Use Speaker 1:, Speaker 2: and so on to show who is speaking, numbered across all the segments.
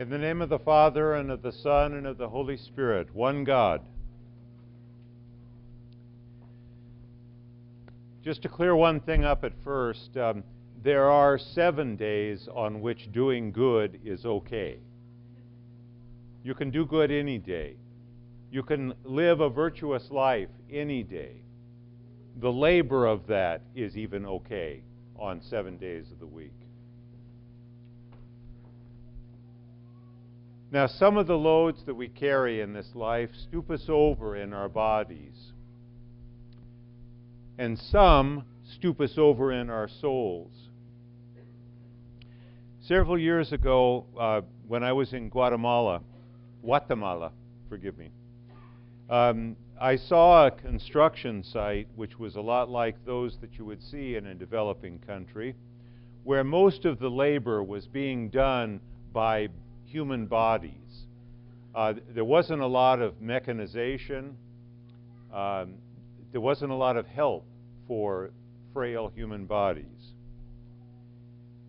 Speaker 1: In the name of the Father, and of the Son, and of the Holy Spirit, one God. Just to clear one thing up at first, um, there are seven days on which doing good is okay. You can do good any day. You can live a virtuous life any day. The labor of that is even okay on seven days of the week. Now, some of the loads that we carry in this life stoop us over in our bodies, and some stoop us over in our souls. Several years ago, uh, when I was in Guatemala, Guatemala, forgive me, um, I saw a construction site which was a lot like those that you would see in a developing country, where most of the labor was being done by human bodies. Uh, there wasn't a lot of mechanization. Um, there wasn't a lot of help for frail human bodies.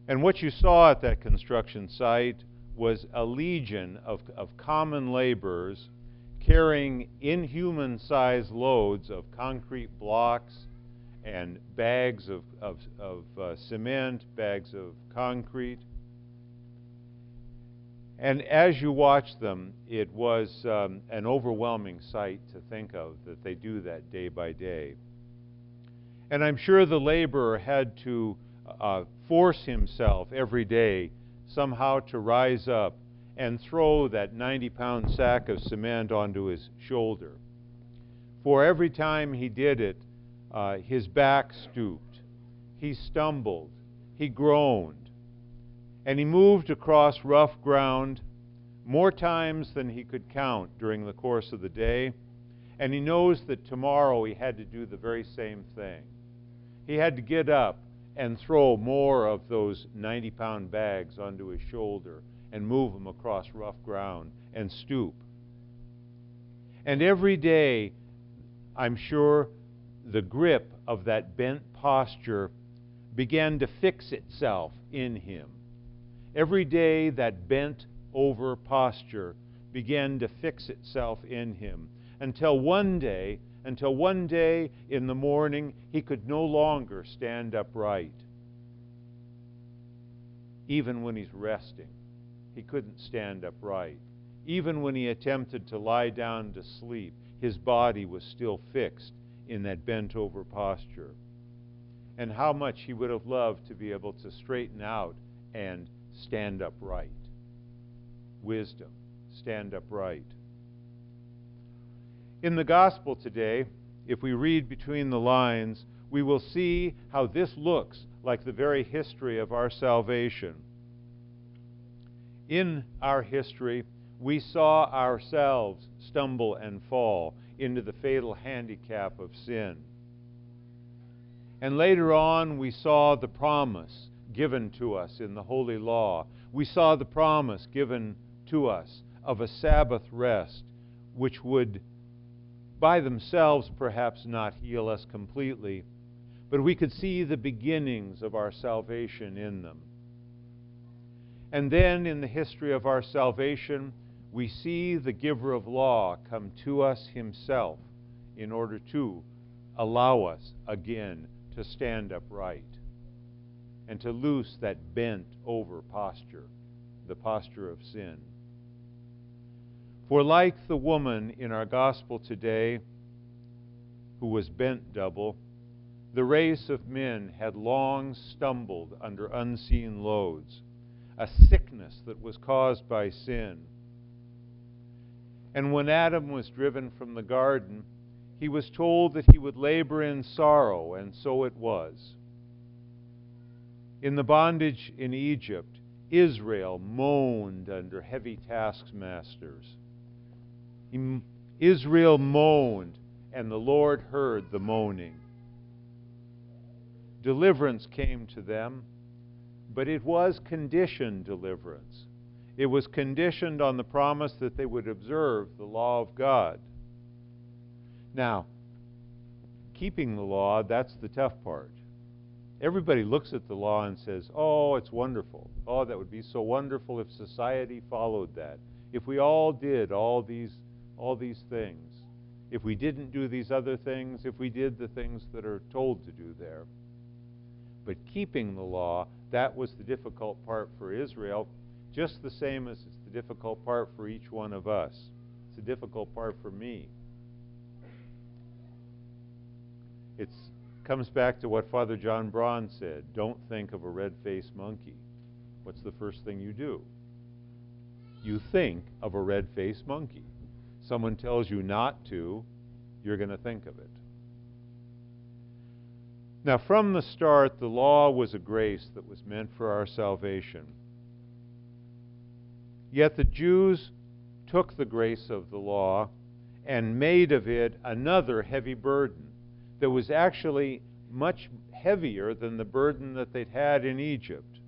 Speaker 1: And what you saw at that construction site was a legion of, of common laborers carrying inhuman sized loads of concrete blocks and bags of, of, of uh, cement, bags of concrete, and as you watch them, it was um, an overwhelming sight to think of that they do that day by day. And I'm sure the laborer had to uh, force himself every day somehow to rise up and throw that 90 pound sack of cement onto his shoulder. For every time he did it, uh, his back stooped, he stumbled, he groaned, and he moved across rough ground more times than he could count during the course of the day, and he knows that tomorrow he had to do the very same thing. He had to get up and throw more of those 90 pound bags onto his shoulder and move them across rough ground and stoop. And every day, I'm sure the grip of that bent posture began to fix itself in him. Every day, that bent over posture began to fix itself in him until one day, until one day in the morning, he could no longer stand upright. Even when he's resting, he couldn't stand upright. Even when he attempted to lie down to sleep, his body was still fixed in that bent over posture. And how much he would have loved to be able to straighten out and stand upright. Wisdom, stand upright. In the gospel today, if we read between the lines, we will see how this looks like the very history of our salvation. In our history, we saw ourselves stumble and fall into the fatal handicap of sin. And later on, we saw the promise given to us in the Holy Law. We saw the promise given to us of a Sabbath rest, which would, by themselves, perhaps not heal us completely, but we could see the beginnings of our salvation in them. And then, in the history of our salvation, we see the giver of law come to us himself in order to allow us again to stand upright and to loose that bent over posture, the posture of sin. For, like the woman in our gospel today who was bent double, the race of men had long stumbled under unseen loads, a sickness that was caused by sin. And when Adam was driven from the garden, he was told that he would labor in sorrow, and so it was. In the bondage in Egypt, Israel moaned under heavy taskmasters. Israel moaned, and the Lord heard the moaning. Deliverance came to them, but it was conditioned deliverance. It was conditioned on the promise that they would observe the law of God. Now, keeping the law, that's the tough part. Everybody looks at the law and says, Oh, it's wonderful. Oh, that would be so wonderful if society followed that. If we all did all these, all these things. If we didn't do these other things, if we did the things that are told to do there. But keeping the law, that was the difficult part for Israel, just the same as it's the difficult part for each one of us. It's a difficult part for me. It comes back to what Father John Braun said don't think of a red faced monkey. What's the first thing you do? You think of a red faced monkey. Someone tells you not to, you're going to think of it. Now, from the start, the law was a grace that was meant for our salvation. Yet the Jews took the grace of the law and made of it another heavy burden that was actually much heavier than the burden that they'd had in Egypt.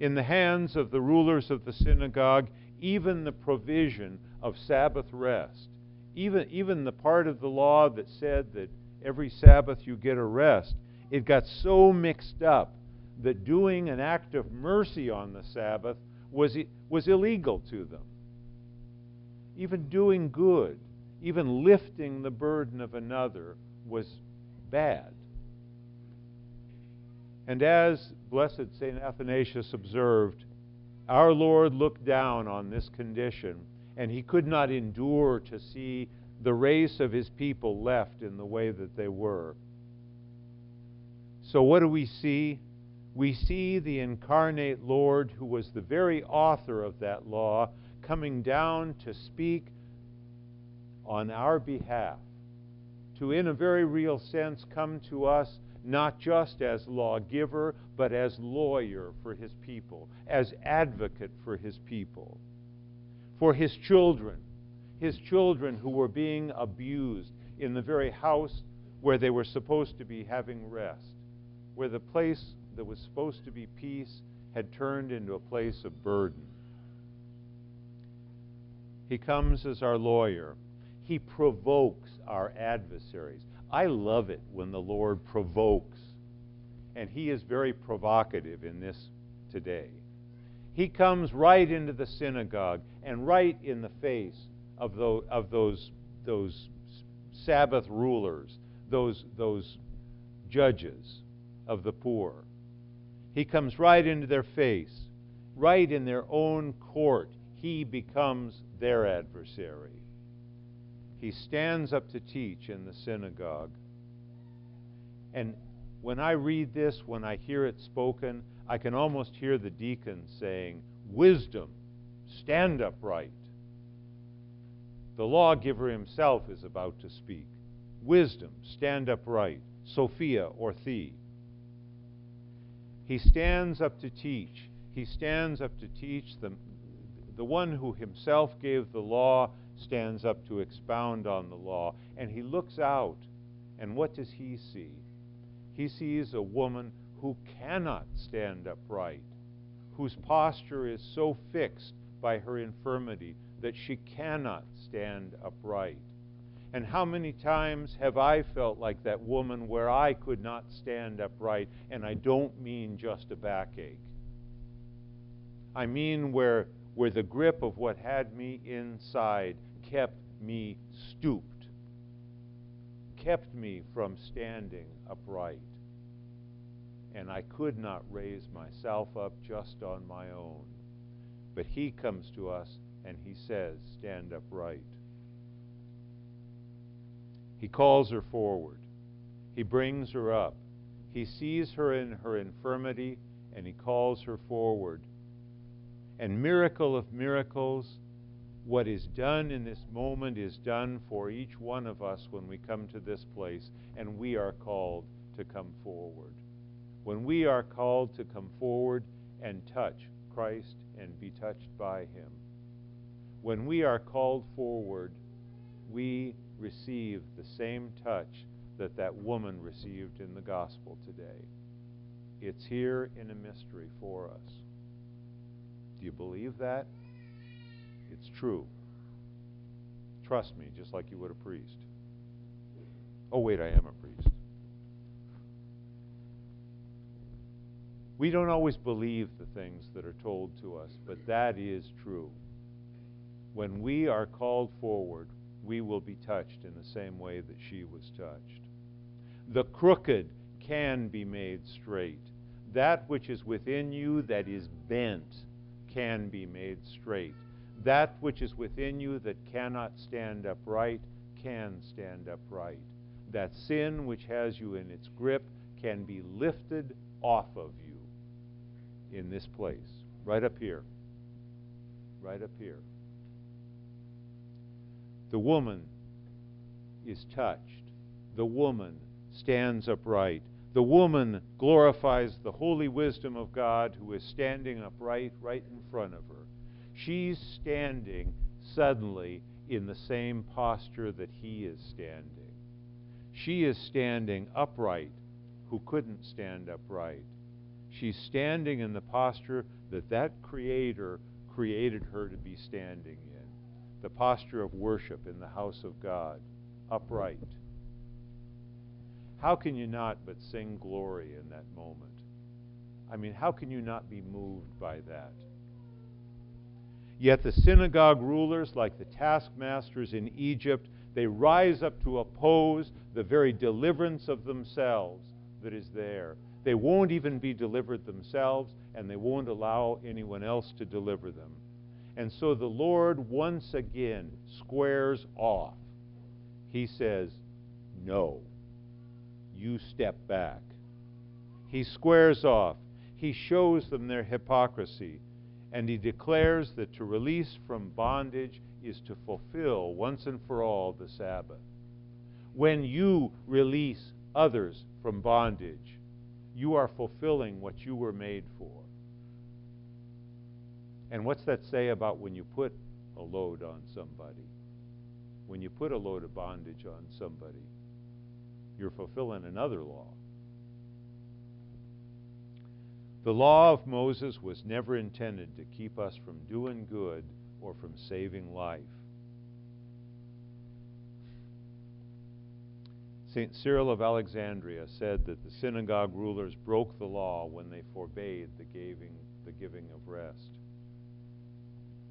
Speaker 1: In the hands of the rulers of the synagogue, even the provision of Sabbath rest, even, even the part of the law that said that every Sabbath you get a rest, it got so mixed up that doing an act of mercy on the Sabbath was, was illegal to them. Even doing good, even lifting the burden of another, was bad. And as Blessed St. Athanasius observed, our Lord looked down on this condition, and he could not endure to see the race of his people left in the way that they were. So, what do we see? We see the incarnate Lord, who was the very author of that law, coming down to speak on our behalf, to, in a very real sense, come to us not just as lawgiver, but as lawyer for his people, as advocate for his people, for his children, his children who were being abused in the very house where they were supposed to be having rest, where the place that was supposed to be peace had turned into a place of burden. He comes as our lawyer. He provokes our adversaries. I love it when the Lord provokes. And He is very provocative in this today. He comes right into the synagogue and right in the face of those, of those, those Sabbath rulers, those, those judges of the poor. He comes right into their face, right in their own court. He becomes their adversary. He stands up to teach in the synagogue. And when I read this, when I hear it spoken, I can almost hear the deacon saying, Wisdom, stand upright. The lawgiver himself is about to speak. Wisdom, stand upright. Sophia, or Thee. He stands up to teach. He stands up to teach them. The one who himself gave the law stands up to expound on the law. And he looks out, and what does he see? He sees a woman who cannot stand upright, whose posture is so fixed by her infirmity that she cannot stand upright. And how many times have I felt like that woman where I could not stand upright, and I don't mean just a backache. I mean where, where the grip of what had me inside kept me stooped, kept me from standing upright. And I could not raise myself up just on my own. But He comes to us and He says, Stand upright. He calls her forward. He brings her up. He sees her in her infirmity and he calls her forward. And miracle of miracles, what is done in this moment is done for each one of us when we come to this place and we are called to come forward. When we are called to come forward and touch Christ and be touched by him. When we are called forward, we receive the same touch that that woman received in the gospel today. It's here in a mystery for us. Do you believe that? It's true. Trust me, just like you would a priest. Oh, wait, I am a priest. We don't always believe the things that are told to us, but that is true. When we are called forward, we will be touched in the same way that she was touched. The crooked can be made straight. That which is within you that is bent can be made straight. That which is within you that cannot stand upright can stand upright. That sin which has you in its grip can be lifted off of you in this place, right up here. Right up here. The woman is touched. The woman stands upright. The woman glorifies the holy wisdom of God who is standing upright right in front of her. She's standing suddenly in the same posture that he is standing. She is standing upright who couldn't stand upright. She's standing in the posture that that Creator created her to be standing in the posture of worship in the house of God, upright. How can you not but sing glory in that moment? I mean, how can you not be moved by that? Yet the synagogue rulers, like the taskmasters in Egypt, they rise up to oppose the very deliverance of themselves that is there. They won't even be delivered themselves, and they won't allow anyone else to deliver them. And so the Lord once again squares off. He says, No, you step back. He squares off. He shows them their hypocrisy. And he declares that to release from bondage is to fulfill once and for all the Sabbath. When you release others from bondage, you are fulfilling what you were made for. And what's that say about when you put a load on somebody? When you put a load of bondage on somebody, you're fulfilling another law. The law of Moses was never intended to keep us from doing good or from saving life. St. Cyril of Alexandria said that the synagogue rulers broke the law when they forbade the giving, the giving of rest.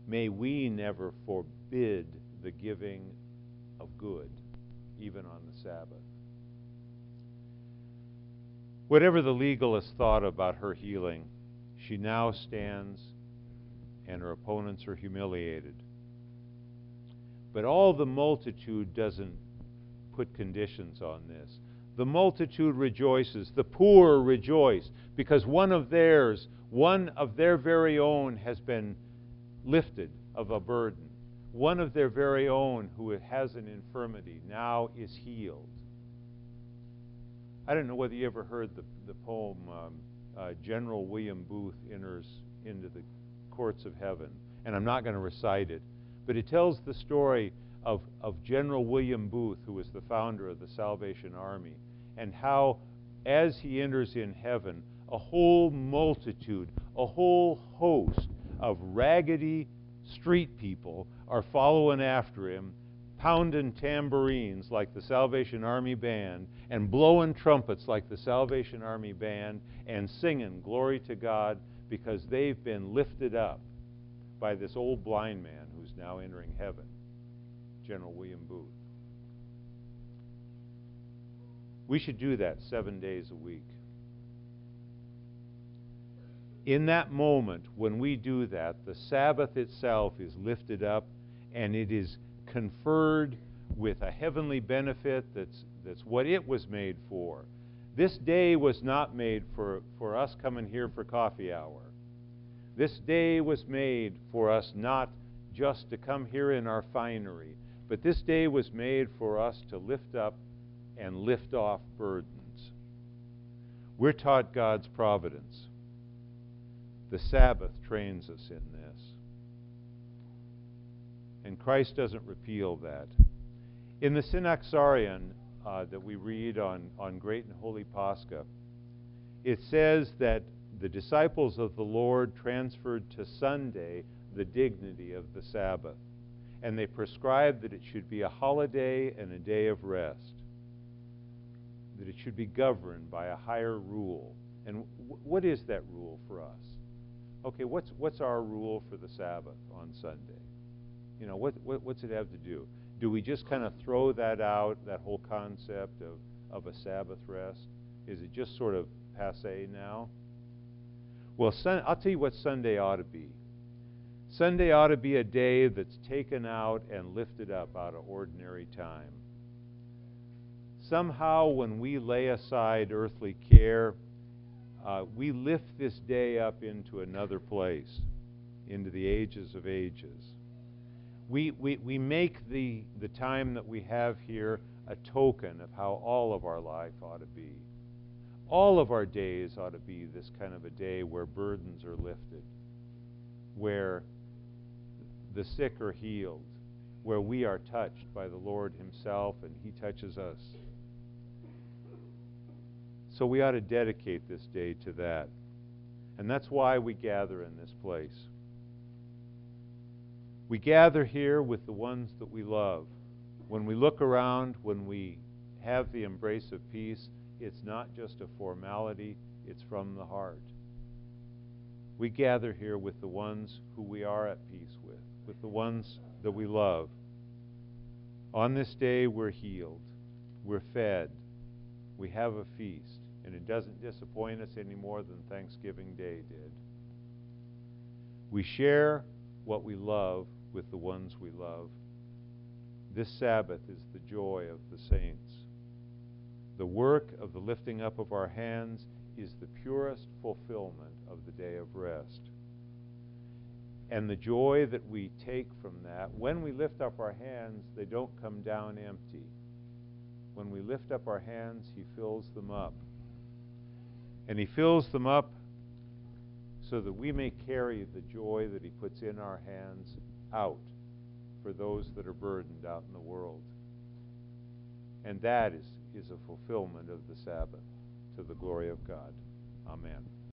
Speaker 1: May we never forbid the giving of good, even on the Sabbath. Whatever the legalist thought about her healing, she now stands and her opponents are humiliated. But all the multitude doesn't put conditions on this. The multitude rejoices, the poor rejoice, because one of theirs, one of their very own, has been lifted of a burden. One of their very own who has an infirmity now is healed. I don't know whether you ever heard the, the poem um, uh, General William Booth enters into the courts of heaven. And I'm not going to recite it, but it tells the story of, of General William Booth, who was the founder of the Salvation Army, and how, as he enters in heaven, a whole multitude, a whole host of raggedy street people are following after him pounding tambourines like the Salvation Army Band and blowing trumpets like the Salvation Army Band and singing glory to God because they've been lifted up by this old blind man who's now entering heaven, General William Booth. We should do that seven days a week. In that moment, when we do that, the Sabbath itself is lifted up and it is conferred with a heavenly benefit that's, that's what it was made for. This day was not made for, for us coming here for coffee hour. This day was made for us not just to come here in our finery, but this day was made for us to lift up and lift off burdens. We're taught God's providence. The Sabbath trains us in this. And Christ doesn't repeal that. In the Synaxarion uh, that we read on, on Great and Holy Pascha, it says that the disciples of the Lord transferred to Sunday the dignity of the Sabbath. And they prescribed that it should be a holiday and a day of rest, that it should be governed by a higher rule. And w- what is that rule for us? Okay, what's, what's our rule for the Sabbath on Sunday? You know, what, what, what's it have to do? Do we just kind of throw that out, that whole concept of, of a Sabbath rest? Is it just sort of passe now? Well, sun, I'll tell you what Sunday ought to be. Sunday ought to be a day that's taken out and lifted up out of ordinary time. Somehow, when we lay aside earthly care, uh, we lift this day up into another place, into the ages of ages. We, we, we make the, the time that we have here a token of how all of our life ought to be. All of our days ought to be this kind of a day where burdens are lifted, where the sick are healed, where we are touched by the Lord Himself and He touches us. So we ought to dedicate this day to that. And that's why we gather in this place. We gather here with the ones that we love. When we look around, when we have the embrace of peace, it's not just a formality, it's from the heart. We gather here with the ones who we are at peace with, with the ones that we love. On this day, we're healed, we're fed, we have a feast, and it doesn't disappoint us any more than Thanksgiving Day did. We share what we love with the ones we love. This Sabbath is the joy of the saints. The work of the lifting up of our hands is the purest fulfillment of the day of rest. And the joy that we take from that, when we lift up our hands, they don't come down empty. When we lift up our hands, He fills them up. And He fills them up so that we may carry the joy that He puts in our hands out for those that are burdened out in the world. And that is, is a fulfillment of the Sabbath to the glory of God. Amen.